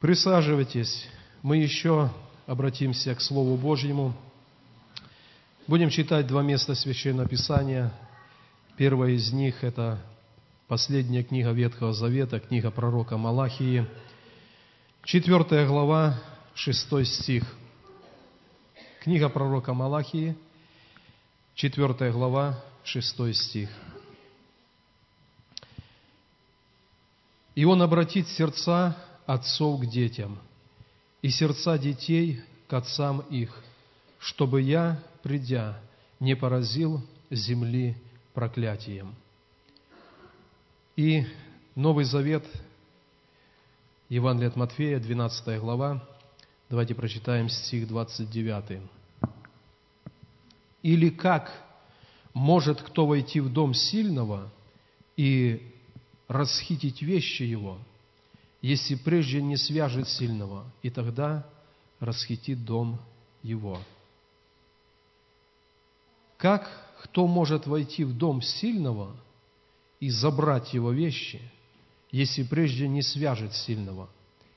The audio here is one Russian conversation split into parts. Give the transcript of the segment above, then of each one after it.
Присаживайтесь. Мы еще обратимся к Слову Божьему. Будем читать два места Священного Писания. Первое из них – это последняя книга Ветхого Завета, книга пророка Малахии, четвертая глава, шестой стих. Книга пророка Малахии, четвертая глава, шестой стих. «И он обратит сердца отцов к детям, и сердца детей к отцам их, чтобы я, придя, не поразил земли проклятием. И Новый Завет, Евангелие от Матфея, 12 глава, давайте прочитаем стих 29. «Или как может кто войти в дом сильного и расхитить вещи его – если прежде не свяжет сильного, и тогда расхитит дом его. Как кто может войти в дом сильного и забрать его вещи, если прежде не свяжет сильного?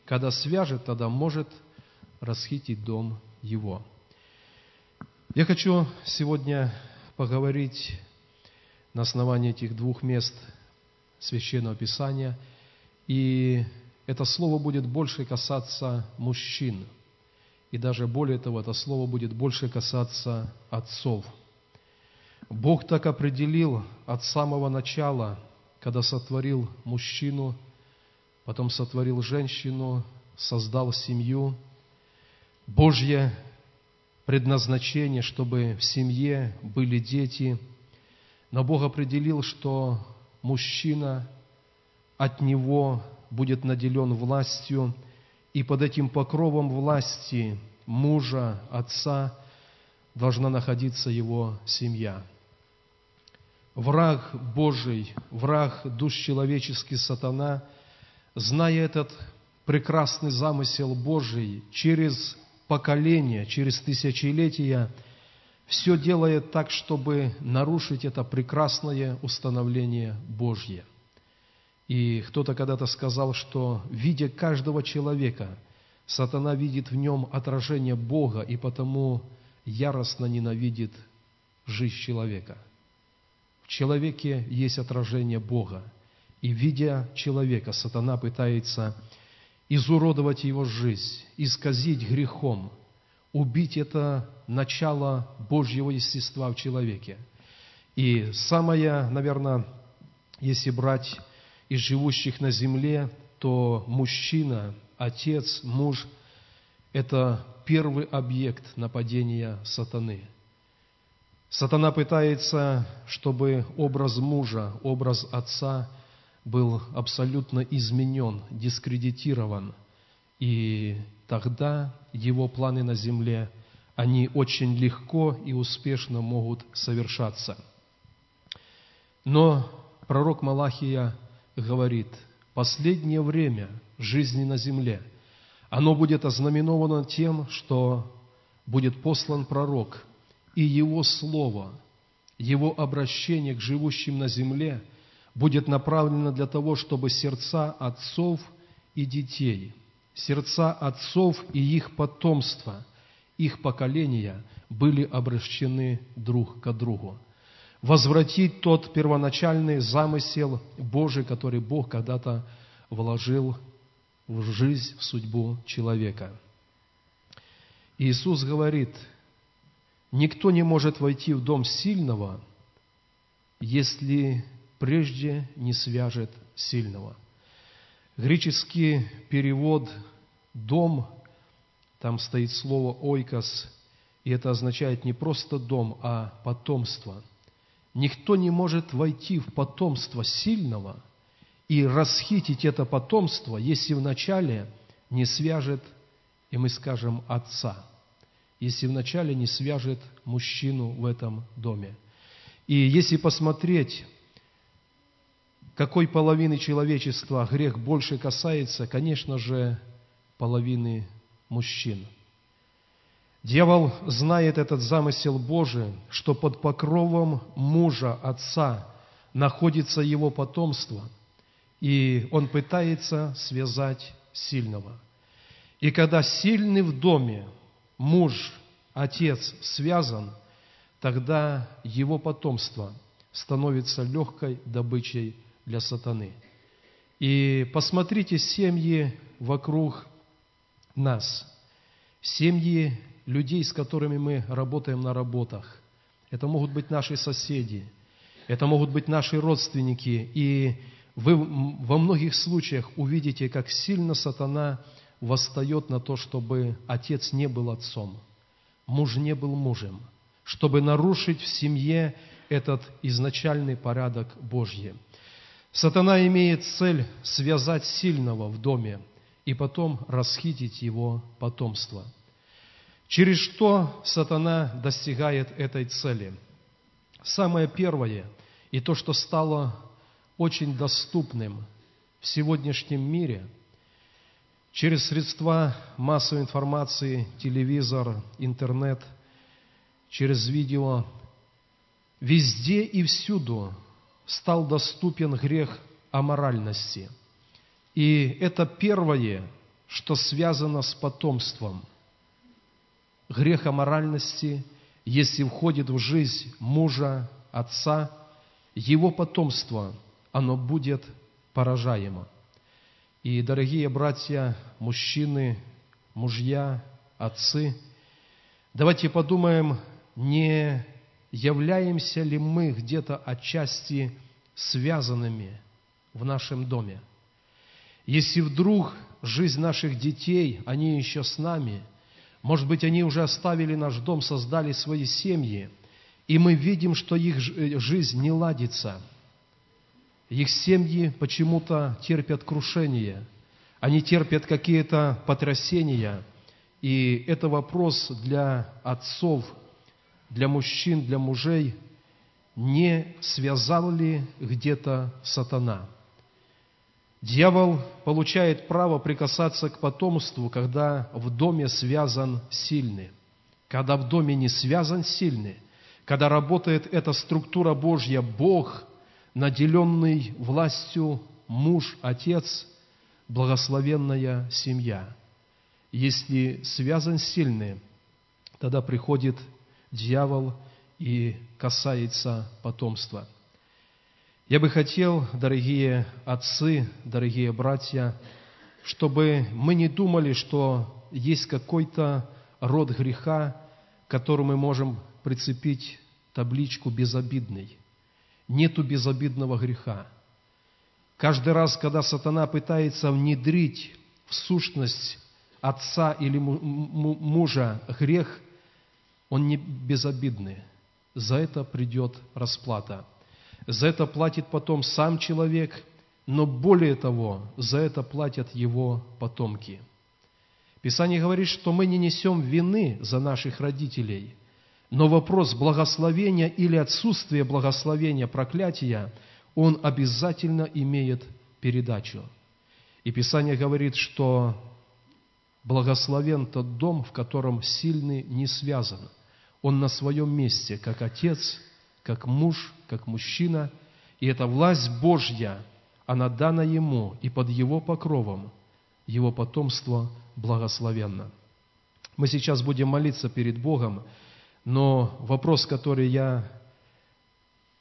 Когда свяжет, тогда может расхитить дом его. Я хочу сегодня поговорить на основании этих двух мест Священного Писания и это слово будет больше касаться мужчин. И даже более того, это слово будет больше касаться отцов. Бог так определил от самого начала, когда сотворил мужчину, потом сотворил женщину, создал семью. Божье предназначение, чтобы в семье были дети. Но Бог определил, что мужчина от него будет наделен властью, и под этим покровом власти мужа, отца должна находиться его семья. Враг Божий, враг душ человеческий сатана, зная этот прекрасный замысел Божий через поколения, через тысячелетия, все делает так, чтобы нарушить это прекрасное установление Божье. И кто-то когда-то сказал, что, видя каждого человека, сатана видит в нем отражение Бога и потому яростно ненавидит жизнь человека. В человеке есть отражение Бога. И видя человека, сатана пытается изуродовать его жизнь, исказить грехом, убить это начало Божьего естества в человеке. И самое, наверное, если брать из живущих на земле, то мужчина, отец, муж – это первый объект нападения сатаны. Сатана пытается, чтобы образ мужа, образ отца был абсолютно изменен, дискредитирован. И тогда его планы на земле, они очень легко и успешно могут совершаться. Но пророк Малахия говорит, последнее время жизни на земле, оно будет ознаменовано тем, что будет послан пророк, и его слово, его обращение к живущим на земле будет направлено для того, чтобы сердца отцов и детей, сердца отцов и их потомства, их поколения были обращены друг к другу возвратить тот первоначальный замысел Божий, который Бог когда-то вложил в жизнь, в судьбу человека. Иисус говорит, никто не может войти в дом сильного, если прежде не свяжет сильного. Греческий перевод «дом», там стоит слово «ойкос», и это означает не просто дом, а потомство – Никто не может войти в потомство сильного и расхитить это потомство, если вначале не свяжет, и мы скажем, отца, если вначале не свяжет мужчину в этом доме. И если посмотреть, какой половины человечества грех больше касается, конечно же, половины мужчин – Дьявол знает этот замысел Божий, что под покровом мужа, отца, находится его потомство, и он пытается связать сильного. И когда сильный в доме, муж, отец связан, тогда его потомство становится легкой добычей для сатаны. И посмотрите семьи вокруг нас, семьи людей, с которыми мы работаем на работах. Это могут быть наши соседи, это могут быть наши родственники. И вы во многих случаях увидите, как сильно сатана восстает на то, чтобы отец не был отцом, муж не был мужем, чтобы нарушить в семье этот изначальный порядок Божий. Сатана имеет цель связать сильного в доме и потом расхитить его потомство. Через что сатана достигает этой цели? Самое первое, и то, что стало очень доступным в сегодняшнем мире, через средства массовой информации, телевизор, интернет, через видео, везде и всюду стал доступен грех аморальности. И это первое, что связано с потомством. Грех аморальности, если входит в жизнь мужа, отца, его потомство, оно будет поражаемо. И, дорогие братья, мужчины, мужья, отцы, давайте подумаем, не являемся ли мы где-то отчасти связанными в нашем доме. Если вдруг жизнь наших детей, они еще с нами, может быть, они уже оставили наш дом, создали свои семьи, и мы видим, что их э, жизнь не ладится. Их семьи почему-то терпят крушение, они терпят какие-то потрясения, и это вопрос для отцов – для мужчин, для мужей, не связал ли где-то сатана? Дьявол получает право прикасаться к потомству, когда в доме связан сильный. Когда в доме не связан сильный, когда работает эта структура Божья, Бог, наделенный властью муж, отец, благословенная семья. Если связан сильный, тогда приходит дьявол и касается потомства. Я бы хотел, дорогие отцы, дорогие братья, чтобы мы не думали, что есть какой-то род греха, которому мы можем прицепить табличку «безобидный». Нету безобидного греха. Каждый раз, когда сатана пытается внедрить в сущность отца или мужа грех – он не безобидный. За это придет расплата. За это платит потом сам человек, но более того, за это платят его потомки. Писание говорит, что мы не несем вины за наших родителей, но вопрос благословения или отсутствия благословения, проклятия, он обязательно имеет передачу. И Писание говорит, что благословен тот дом, в котором сильный не связан – он на своем месте, как отец, как муж, как мужчина. И эта власть Божья, она дана ему, и под его покровом его потомство благословенно. Мы сейчас будем молиться перед Богом, но вопрос, который я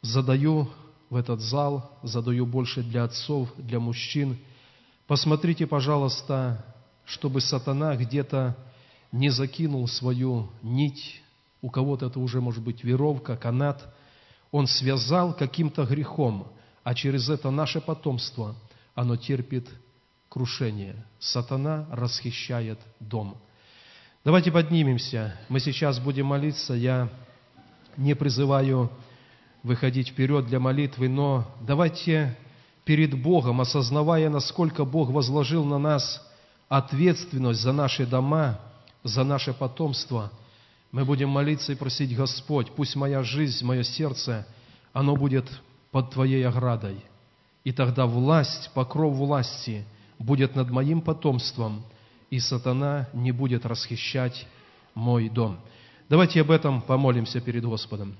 задаю в этот зал, задаю больше для отцов, для мужчин, посмотрите, пожалуйста, чтобы сатана где-то не закинул свою нить у кого-то это уже может быть веровка, канат, он связал каким-то грехом, а через это наше потомство, оно терпит крушение. Сатана расхищает дом. Давайте поднимемся. Мы сейчас будем молиться. Я не призываю выходить вперед для молитвы, но давайте перед Богом, осознавая, насколько Бог возложил на нас ответственность за наши дома, за наше потомство – мы будем молиться и просить, Господь, пусть моя жизнь, мое сердце, оно будет под Твоей оградой. И тогда власть, покров власти будет над моим потомством, и сатана не будет расхищать мой дом. Давайте об этом помолимся перед Господом.